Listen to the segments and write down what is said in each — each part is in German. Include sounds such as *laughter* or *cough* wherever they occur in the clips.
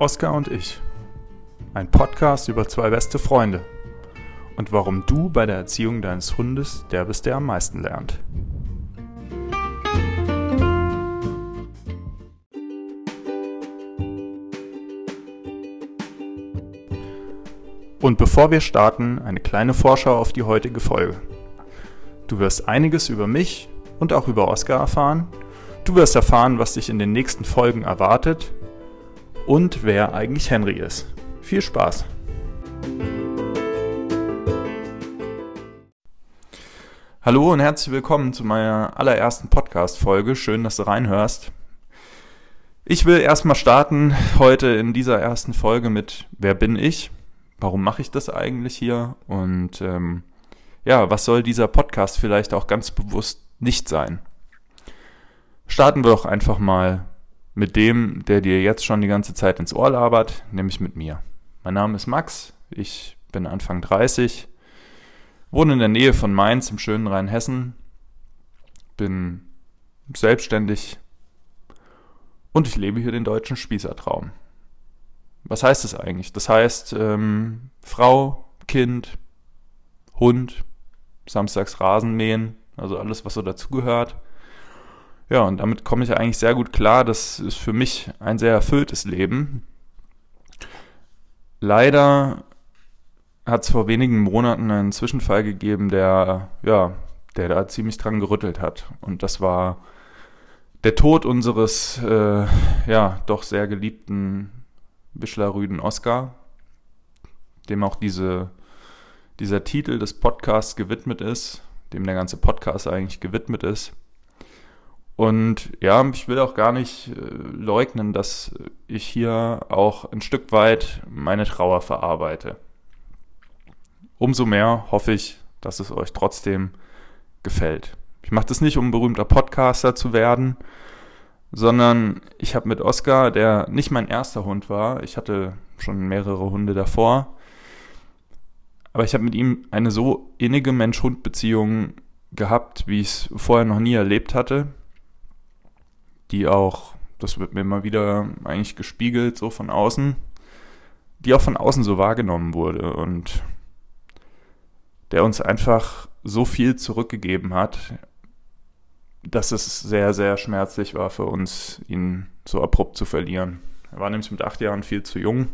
Oskar und ich. Ein Podcast über zwei beste Freunde. Und warum du bei der Erziehung deines Hundes der bist, der am meisten lernt. Und bevor wir starten, eine kleine Vorschau auf die heutige Folge. Du wirst einiges über mich und auch über Oskar erfahren. Du wirst erfahren, was dich in den nächsten Folgen erwartet und wer eigentlich Henry ist. Viel Spaß! Hallo und herzlich willkommen zu meiner allerersten Podcast-Folge. Schön, dass du reinhörst. Ich will erstmal starten heute in dieser ersten Folge mit Wer bin ich? Warum mache ich das eigentlich hier? Und ähm, ja, was soll dieser Podcast vielleicht auch ganz bewusst nicht sein? Starten wir doch einfach mal mit dem, der dir jetzt schon die ganze Zeit ins Ohr labert, nämlich mit mir. Mein Name ist Max, ich bin Anfang 30, wohne in der Nähe von Mainz im schönen Rheinhessen, bin selbstständig und ich lebe hier den deutschen Spießertraum. Was heißt das eigentlich? Das heißt, ähm, Frau, Kind, Hund, samstags Rasen mähen, also alles, was so dazugehört. Ja, und damit komme ich eigentlich sehr gut klar. Das ist für mich ein sehr erfülltes Leben. Leider hat es vor wenigen Monaten einen Zwischenfall gegeben, der, ja, der da ziemlich dran gerüttelt hat. Und das war der Tod unseres, äh, ja, doch sehr geliebten Bischler-Rüden Oscar, dem auch diese, dieser Titel des Podcasts gewidmet ist, dem der ganze Podcast eigentlich gewidmet ist. Und ja, ich will auch gar nicht äh, leugnen, dass ich hier auch ein Stück weit meine Trauer verarbeite. Umso mehr hoffe ich, dass es euch trotzdem gefällt. Ich mache das nicht, um berühmter Podcaster zu werden, sondern ich habe mit Oscar, der nicht mein erster Hund war, ich hatte schon mehrere Hunde davor, aber ich habe mit ihm eine so innige Mensch-Hund-Beziehung gehabt, wie ich es vorher noch nie erlebt hatte die auch, das wird mir immer wieder eigentlich gespiegelt, so von außen, die auch von außen so wahrgenommen wurde und der uns einfach so viel zurückgegeben hat, dass es sehr, sehr schmerzlich war für uns, ihn so abrupt zu verlieren. Er war nämlich mit acht Jahren viel zu jung,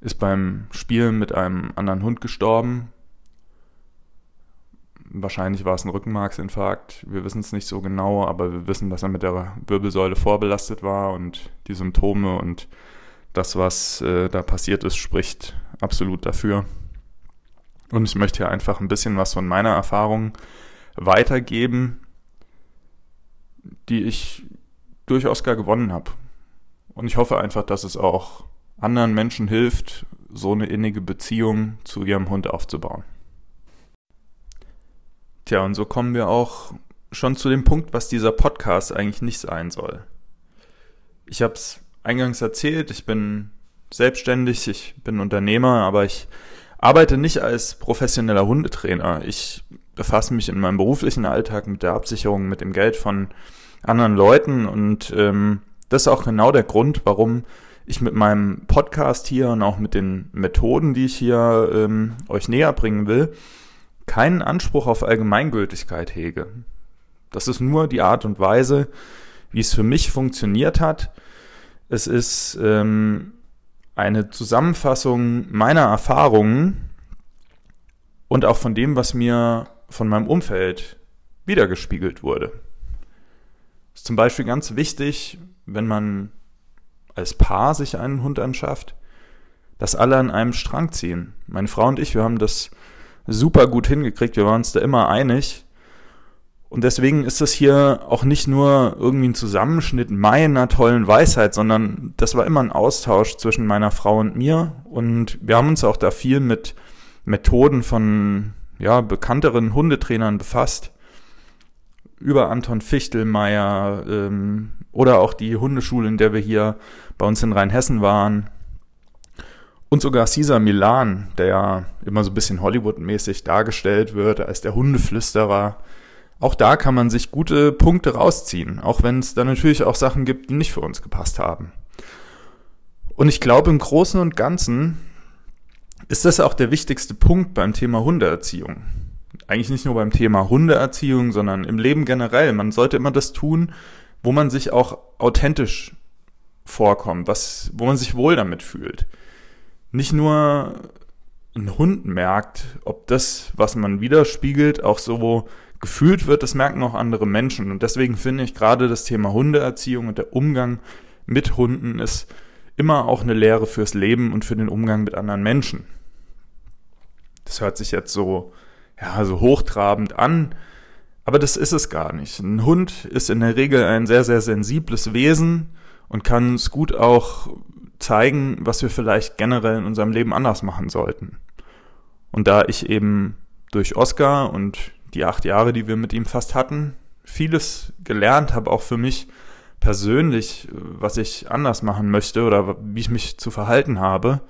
ist beim Spielen mit einem anderen Hund gestorben Wahrscheinlich war es ein Rückenmarksinfarkt. Wir wissen es nicht so genau, aber wir wissen, dass er mit der Wirbelsäule vorbelastet war und die Symptome und das, was äh, da passiert ist, spricht absolut dafür. Und ich möchte hier einfach ein bisschen was von meiner Erfahrung weitergeben, die ich durch Oscar gewonnen habe. Und ich hoffe einfach, dass es auch anderen Menschen hilft, so eine innige Beziehung zu ihrem Hund aufzubauen. Tja, und so kommen wir auch schon zu dem Punkt, was dieser Podcast eigentlich nicht sein soll. Ich habe es eingangs erzählt, ich bin selbstständig, ich bin Unternehmer, aber ich arbeite nicht als professioneller Hundetrainer. Ich befasse mich in meinem beruflichen Alltag mit der Absicherung, mit dem Geld von anderen Leuten und ähm, das ist auch genau der Grund, warum ich mit meinem Podcast hier und auch mit den Methoden, die ich hier ähm, euch näher bringen will, keinen Anspruch auf Allgemeingültigkeit hege. Das ist nur die Art und Weise, wie es für mich funktioniert hat. Es ist ähm, eine Zusammenfassung meiner Erfahrungen und auch von dem, was mir von meinem Umfeld wiedergespiegelt wurde. Ist zum Beispiel ganz wichtig, wenn man als Paar sich einen Hund anschafft, dass alle an einem Strang ziehen. Meine Frau und ich, wir haben das super gut hingekriegt. Wir waren uns da immer einig. Und deswegen ist das hier auch nicht nur irgendwie ein Zusammenschnitt meiner tollen Weisheit, sondern das war immer ein Austausch zwischen meiner Frau und mir. Und wir haben uns auch da viel mit Methoden von ja, bekannteren Hundetrainern befasst. Über Anton Fichtelmeier ähm, oder auch die Hundeschule, in der wir hier bei uns in Rheinhessen waren. Und sogar Caesar Milan, der ja immer so ein bisschen Hollywood-mäßig dargestellt wird als der Hundeflüsterer. Auch da kann man sich gute Punkte rausziehen, auch wenn es da natürlich auch Sachen gibt, die nicht für uns gepasst haben. Und ich glaube, im Großen und Ganzen ist das auch der wichtigste Punkt beim Thema Hundeerziehung. Eigentlich nicht nur beim Thema Hundeerziehung, sondern im Leben generell. Man sollte immer das tun, wo man sich auch authentisch vorkommt, was, wo man sich wohl damit fühlt. Nicht nur ein Hund merkt, ob das, was man widerspiegelt, auch so gefühlt wird, das merken auch andere Menschen. Und deswegen finde ich gerade das Thema Hundeerziehung und der Umgang mit Hunden ist immer auch eine Lehre fürs Leben und für den Umgang mit anderen Menschen. Das hört sich jetzt so, ja, so hochtrabend an, aber das ist es gar nicht. Ein Hund ist in der Regel ein sehr, sehr sensibles Wesen und kann es gut auch zeigen, was wir vielleicht generell in unserem Leben anders machen sollten. Und da ich eben durch Oscar und die acht Jahre, die wir mit ihm fast hatten, vieles gelernt habe, auch für mich persönlich, was ich anders machen möchte oder wie ich mich zu verhalten habe,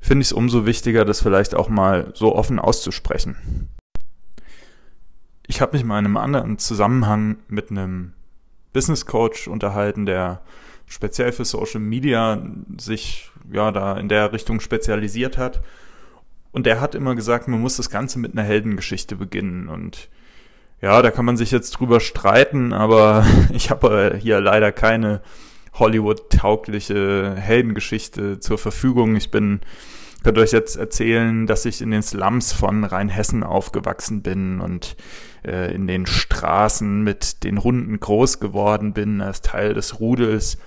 finde ich es umso wichtiger, das vielleicht auch mal so offen auszusprechen. Ich habe mich mal in einem anderen Zusammenhang mit einem Business Coach unterhalten, der speziell für Social Media sich ja da in der Richtung spezialisiert hat. Und der hat immer gesagt, man muss das Ganze mit einer Heldengeschichte beginnen. Und ja, da kann man sich jetzt drüber streiten, aber *laughs* ich habe hier leider keine Hollywood-taugliche Heldengeschichte zur Verfügung. Ich bin, könnte euch jetzt erzählen, dass ich in den Slums von Rheinhessen aufgewachsen bin und äh, in den Straßen mit den Hunden groß geworden bin als Teil des Rudels,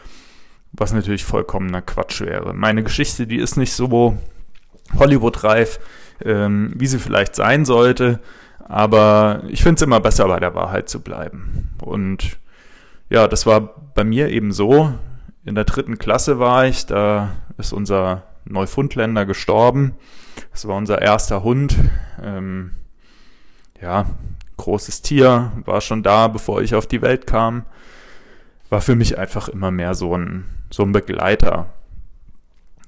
was natürlich vollkommener Quatsch wäre. Meine Geschichte, die ist nicht so Hollywood-reif, ähm, wie sie vielleicht sein sollte. Aber ich finde es immer besser, bei der Wahrheit zu bleiben. Und ja, das war bei mir eben so. In der dritten Klasse war ich, da ist unser Neufundländer gestorben. Das war unser erster Hund. Ähm, ja, großes Tier, war schon da, bevor ich auf die Welt kam. War für mich einfach immer mehr so ein, so ein Begleiter.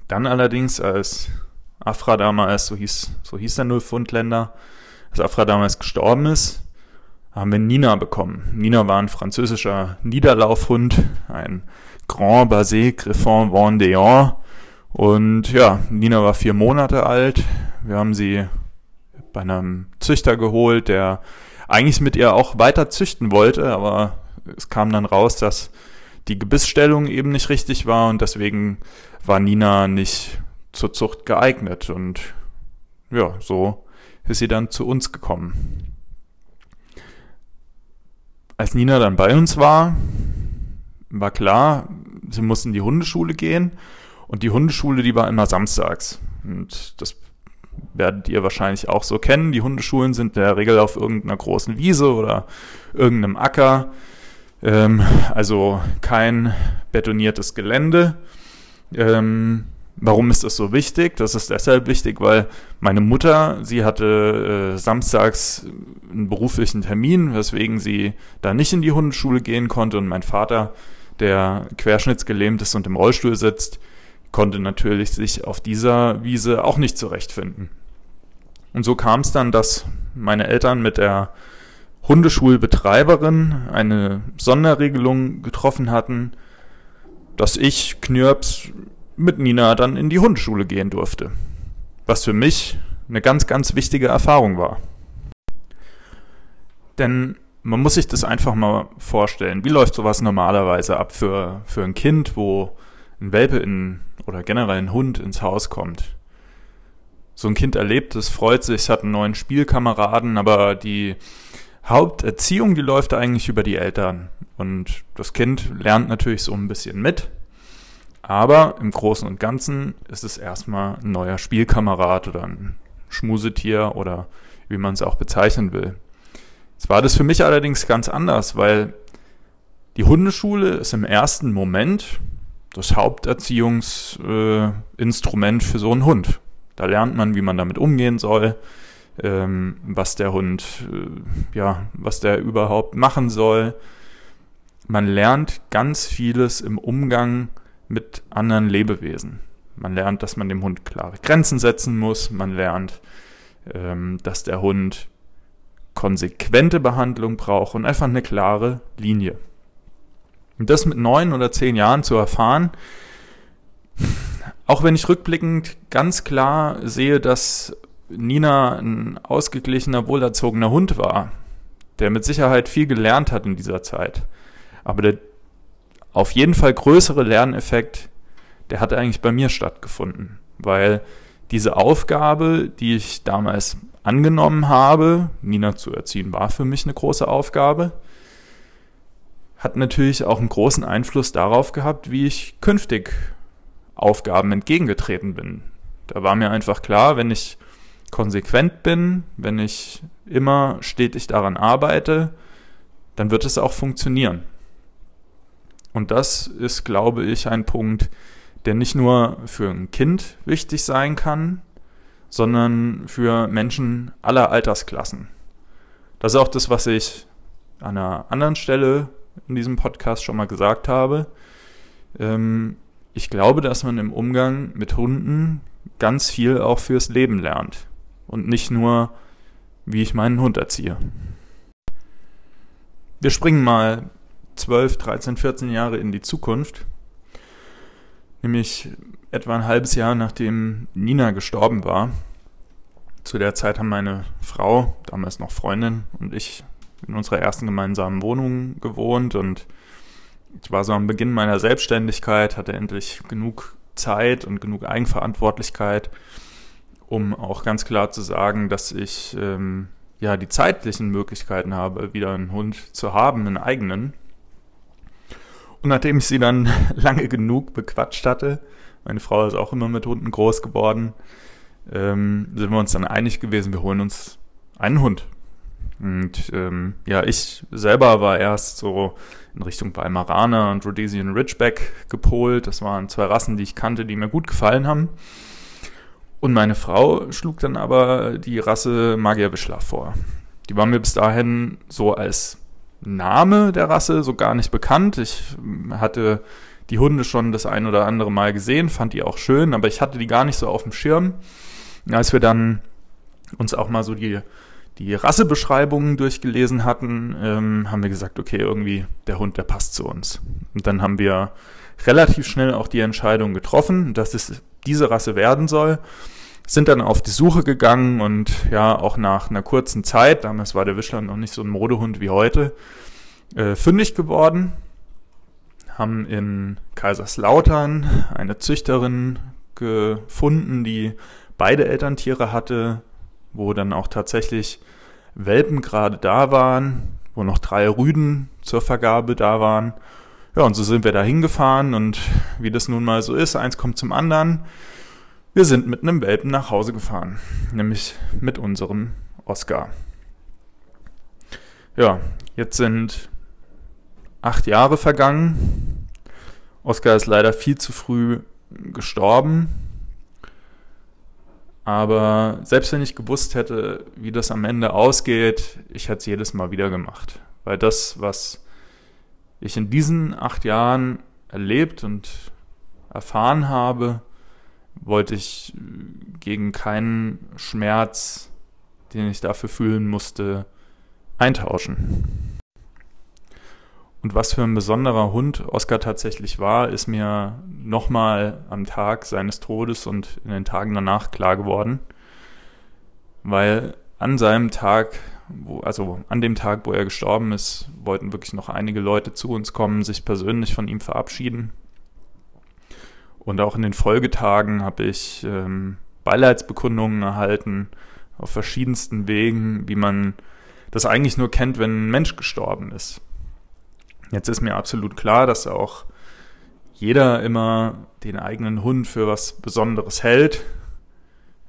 Dann allerdings, als Afra damals, so hieß, so hieß der Nullfundländer, als Afra damals gestorben ist, haben wir Nina bekommen. Nina war ein französischer Niederlaufhund, ein Grand Basé Griffon Vendéen. Und ja, Nina war vier Monate alt. Wir haben sie bei einem Züchter geholt, der eigentlich mit ihr auch weiter züchten wollte, aber es kam dann raus, dass die Gebissstellung eben nicht richtig war und deswegen war Nina nicht zur Zucht geeignet. Und ja, so ist sie dann zu uns gekommen. Als Nina dann bei uns war, war klar, sie mussten in die Hundeschule gehen. Und die Hundeschule, die war immer samstags. Und das werdet ihr wahrscheinlich auch so kennen. Die Hundeschulen sind in der Regel auf irgendeiner großen Wiese oder irgendeinem Acker. Ähm, also kein betoniertes Gelände. Ähm, Warum ist das so wichtig? Das ist deshalb wichtig, weil meine Mutter, sie hatte äh, samstags einen beruflichen Termin, weswegen sie da nicht in die Hundeschule gehen konnte und mein Vater, der querschnittsgelähmt ist und im Rollstuhl sitzt, konnte natürlich sich auf dieser Wiese auch nicht zurechtfinden. Und so kam es dann, dass meine Eltern mit der Hundeschulbetreiberin eine Sonderregelung getroffen hatten, dass ich Knirps mit Nina dann in die Hundeschule gehen durfte. Was für mich eine ganz, ganz wichtige Erfahrung war. Denn man muss sich das einfach mal vorstellen. Wie läuft sowas normalerweise ab für, für ein Kind, wo ein Welpe in, oder generell ein Hund ins Haus kommt? So ein Kind erlebt es, freut sich, hat einen neuen Spielkameraden, aber die Haupterziehung, die läuft eigentlich über die Eltern. Und das Kind lernt natürlich so ein bisschen mit, aber im Großen und Ganzen ist es erstmal ein neuer Spielkamerad oder ein Schmusetier oder wie man es auch bezeichnen will. Jetzt war das für mich allerdings ganz anders, weil die Hundeschule ist im ersten Moment das Haupterziehungsinstrument äh, für so einen Hund. Da lernt man, wie man damit umgehen soll, ähm, was der Hund, äh, ja, was der überhaupt machen soll. Man lernt ganz vieles im Umgang mit anderen Lebewesen. Man lernt, dass man dem Hund klare Grenzen setzen muss. Man lernt, ähm, dass der Hund konsequente Behandlung braucht und einfach eine klare Linie. Und das mit neun oder zehn Jahren zu erfahren, Auch wenn ich rückblickend ganz klar sehe, dass Nina ein ausgeglichener, wohlerzogener Hund war, der mit Sicherheit viel gelernt hat in dieser Zeit. Aber der auf jeden Fall größere Lerneffekt, der hat eigentlich bei mir stattgefunden, weil diese Aufgabe, die ich damals angenommen habe, Nina zu erziehen, war für mich eine große Aufgabe, hat natürlich auch einen großen Einfluss darauf gehabt, wie ich künftig Aufgaben entgegengetreten bin. Da war mir einfach klar, wenn ich konsequent bin, wenn ich immer stetig daran arbeite, dann wird es auch funktionieren. Und das ist, glaube ich, ein Punkt, der nicht nur für ein Kind wichtig sein kann, sondern für Menschen aller Altersklassen. Das ist auch das, was ich an einer anderen Stelle in diesem Podcast schon mal gesagt habe. Ähm, ich glaube, dass man im Umgang mit Hunden ganz viel auch fürs Leben lernt und nicht nur, wie ich meinen Hund erziehe. Wir springen mal 12, 13, 14 Jahre in die Zukunft, nämlich etwa ein halbes Jahr nachdem Nina gestorben war. Zu der Zeit haben meine Frau, damals noch Freundin, und ich in unserer ersten gemeinsamen Wohnung gewohnt und ich war so am Beginn meiner Selbstständigkeit, hatte endlich genug Zeit und genug Eigenverantwortlichkeit, um auch ganz klar zu sagen, dass ich ähm, ja die zeitlichen Möglichkeiten habe, wieder einen Hund zu haben, einen eigenen. Und nachdem ich sie dann *laughs* lange genug bequatscht hatte, meine Frau ist auch immer mit Hunden groß geworden, ähm, sind wir uns dann einig gewesen, wir holen uns einen Hund. Und ähm, ja, ich selber war erst so in Richtung Weimaraner und Rhodesian Ridgeback gepolt. Das waren zwei Rassen, die ich kannte, die mir gut gefallen haben. Und meine Frau schlug dann aber die Rasse Magierwischler vor. Die war mir bis dahin so als Name der Rasse so gar nicht bekannt. Ich hatte die Hunde schon das ein oder andere Mal gesehen, fand die auch schön, aber ich hatte die gar nicht so auf dem Schirm. Als wir dann uns auch mal so die die Rassebeschreibungen durchgelesen hatten, ähm, haben wir gesagt, okay, irgendwie der Hund, der passt zu uns. Und dann haben wir relativ schnell auch die Entscheidung getroffen, dass es diese Rasse werden soll, sind dann auf die Suche gegangen und ja, auch nach einer kurzen Zeit, damals war der Wischler noch nicht so ein Modehund wie heute, äh, fündig geworden, haben in Kaiserslautern eine Züchterin gefunden, die beide Elterntiere hatte, wo dann auch tatsächlich Welpen gerade da waren, wo noch drei Rüden zur Vergabe da waren. Ja, und so sind wir da hingefahren und wie das nun mal so ist, eins kommt zum anderen. Wir sind mit einem Welpen nach Hause gefahren, nämlich mit unserem Oscar. Ja, jetzt sind acht Jahre vergangen. Oscar ist leider viel zu früh gestorben. Aber selbst wenn ich gewusst hätte, wie das am Ende ausgeht, ich hätte es jedes Mal wieder gemacht. Weil das, was ich in diesen acht Jahren erlebt und erfahren habe, wollte ich gegen keinen Schmerz, den ich dafür fühlen musste, eintauschen. Und was für ein besonderer Hund Oscar tatsächlich war, ist mir nochmal am Tag seines Todes und in den Tagen danach klar geworden. Weil an seinem Tag, wo, also an dem Tag, wo er gestorben ist, wollten wirklich noch einige Leute zu uns kommen, sich persönlich von ihm verabschieden. Und auch in den Folgetagen habe ich ähm, Beileidsbekundungen erhalten auf verschiedensten Wegen, wie man das eigentlich nur kennt, wenn ein Mensch gestorben ist. Jetzt ist mir absolut klar, dass auch jeder immer den eigenen Hund für was Besonderes hält.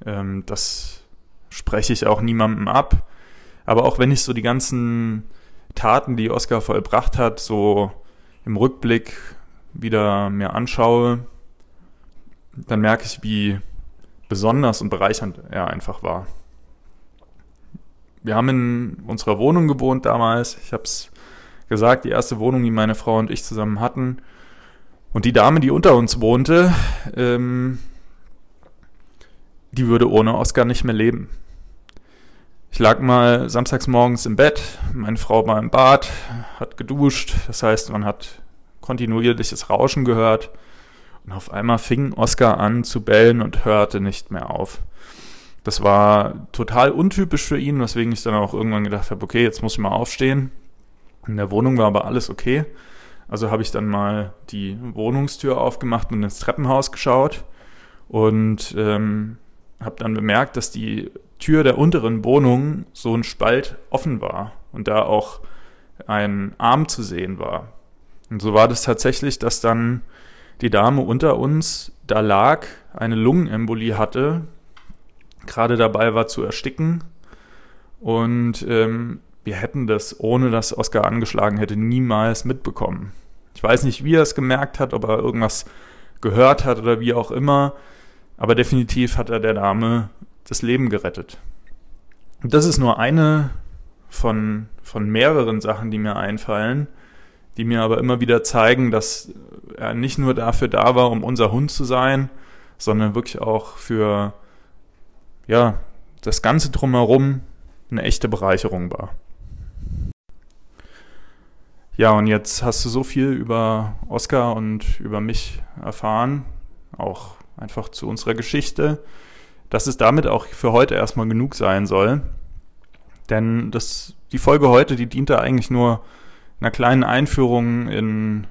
Ähm, das spreche ich auch niemandem ab. Aber auch wenn ich so die ganzen Taten, die Oscar vollbracht hat, so im Rückblick wieder mir anschaue, dann merke ich, wie besonders und bereichernd er einfach war. Wir haben in unserer Wohnung gewohnt damals. Ich habe es gesagt, die erste Wohnung, die meine Frau und ich zusammen hatten. Und die Dame, die unter uns wohnte, ähm, die würde ohne Oscar nicht mehr leben. Ich lag mal samstags morgens im Bett, meine Frau war im Bad, hat geduscht, das heißt, man hat kontinuierliches Rauschen gehört. Und auf einmal fing Oscar an zu bellen und hörte nicht mehr auf. Das war total untypisch für ihn, weswegen ich dann auch irgendwann gedacht habe, okay, jetzt muss ich mal aufstehen. In der Wohnung war aber alles okay. Also habe ich dann mal die Wohnungstür aufgemacht und ins Treppenhaus geschaut und ähm, habe dann bemerkt, dass die Tür der unteren Wohnung so ein Spalt offen war und da auch ein Arm zu sehen war. Und so war das tatsächlich, dass dann die Dame unter uns da lag, eine Lungenembolie hatte, gerade dabei war zu ersticken. Und ähm, wir hätten das, ohne dass Oscar angeschlagen hätte, niemals mitbekommen. Ich weiß nicht, wie er es gemerkt hat, ob er irgendwas gehört hat oder wie auch immer. Aber definitiv hat er der Dame das Leben gerettet. Und das ist nur eine von, von mehreren Sachen, die mir einfallen, die mir aber immer wieder zeigen, dass er nicht nur dafür da war, um unser Hund zu sein, sondern wirklich auch für ja, das Ganze drumherum eine echte Bereicherung war. Ja, und jetzt hast du so viel über Oscar und über mich erfahren, auch einfach zu unserer Geschichte, dass es damit auch für heute erstmal genug sein soll. Denn das, die Folge heute, die diente eigentlich nur einer kleinen Einführung in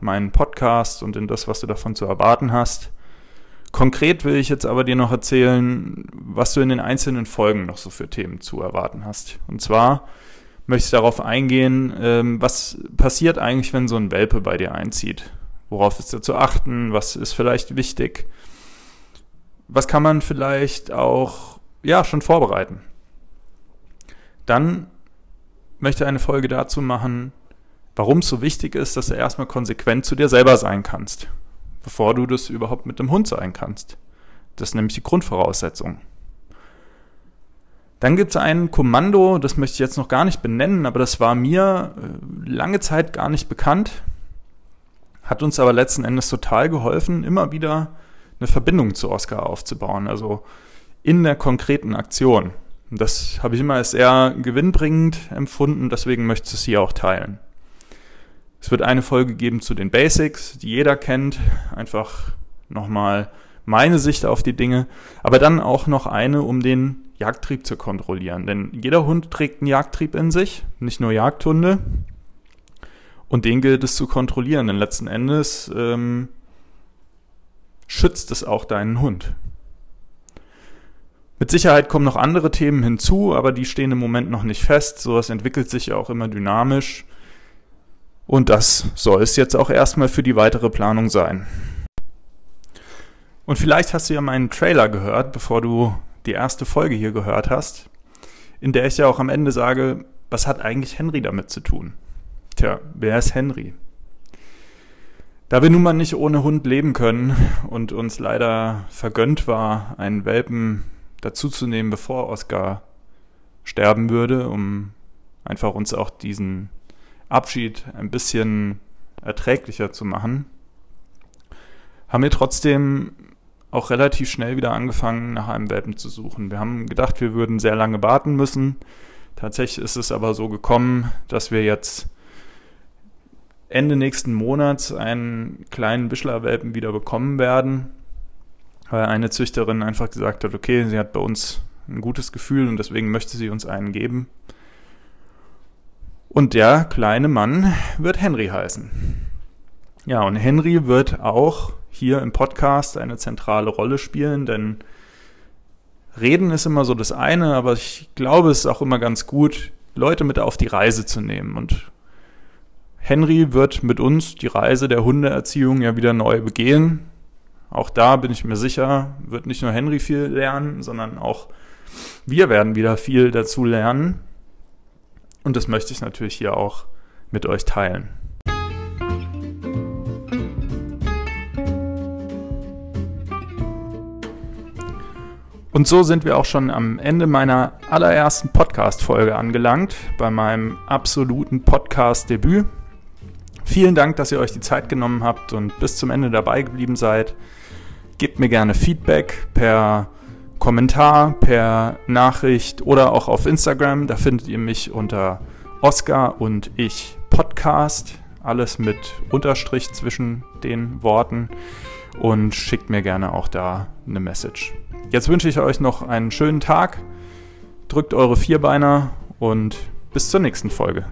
meinen Podcast und in das, was du davon zu erwarten hast. Konkret will ich jetzt aber dir noch erzählen, was du in den einzelnen Folgen noch so für Themen zu erwarten hast. Und zwar möchte ich darauf eingehen, ähm, was passiert eigentlich, wenn so ein Welpe bei dir einzieht. Worauf ist da zu achten? Was ist vielleicht wichtig? Was kann man vielleicht auch, ja, schon vorbereiten? Dann möchte ich eine Folge dazu machen, warum es so wichtig ist, dass du erstmal konsequent zu dir selber sein kannst bevor du das überhaupt mit dem Hund sein kannst. Das ist nämlich die Grundvoraussetzung. Dann gibt es ein Kommando, das möchte ich jetzt noch gar nicht benennen, aber das war mir äh, lange Zeit gar nicht bekannt, hat uns aber letzten Endes total geholfen, immer wieder eine Verbindung zu Oscar aufzubauen, also in der konkreten Aktion. Das habe ich immer als sehr gewinnbringend empfunden, deswegen möchte ich es hier auch teilen. Es wird eine Folge geben zu den Basics, die jeder kennt. Einfach nochmal meine Sicht auf die Dinge. Aber dann auch noch eine, um den Jagdtrieb zu kontrollieren. Denn jeder Hund trägt einen Jagdtrieb in sich, nicht nur Jagdhunde. Und den gilt es zu kontrollieren. Denn letzten Endes ähm, schützt es auch deinen Hund. Mit Sicherheit kommen noch andere Themen hinzu, aber die stehen im Moment noch nicht fest. Sowas entwickelt sich ja auch immer dynamisch. Und das soll es jetzt auch erstmal für die weitere Planung sein. Und vielleicht hast du ja meinen Trailer gehört, bevor du die erste Folge hier gehört hast, in der ich ja auch am Ende sage, was hat eigentlich Henry damit zu tun? Tja, wer ist Henry? Da wir nun mal nicht ohne Hund leben können und uns leider vergönnt war, einen Welpen dazuzunehmen, bevor Oscar sterben würde, um einfach uns auch diesen Abschied ein bisschen erträglicher zu machen, haben wir trotzdem auch relativ schnell wieder angefangen, nach einem Welpen zu suchen. Wir haben gedacht, wir würden sehr lange warten müssen. Tatsächlich ist es aber so gekommen, dass wir jetzt Ende nächsten Monats einen kleinen Bischler-Welpen wieder bekommen werden, weil eine Züchterin einfach gesagt hat, okay, sie hat bei uns ein gutes Gefühl und deswegen möchte sie uns einen geben. Und der kleine Mann wird Henry heißen. Ja, und Henry wird auch hier im Podcast eine zentrale Rolle spielen, denn Reden ist immer so das eine, aber ich glaube, es ist auch immer ganz gut, Leute mit auf die Reise zu nehmen. Und Henry wird mit uns die Reise der Hundeerziehung ja wieder neu begehen. Auch da bin ich mir sicher, wird nicht nur Henry viel lernen, sondern auch wir werden wieder viel dazu lernen. Und das möchte ich natürlich hier auch mit euch teilen. Und so sind wir auch schon am Ende meiner allerersten Podcast-Folge angelangt, bei meinem absoluten Podcast-Debüt. Vielen Dank, dass ihr euch die Zeit genommen habt und bis zum Ende dabei geblieben seid. Gebt mir gerne Feedback per Kommentar, per Nachricht oder auch auf Instagram. Da findet ihr mich unter Oscar und ich Podcast. Alles mit Unterstrich zwischen den Worten. und schickt mir gerne auch da eine Message. Jetzt wünsche ich euch noch einen schönen Tag. Drückt eure Vierbeiner und bis zur nächsten Folge.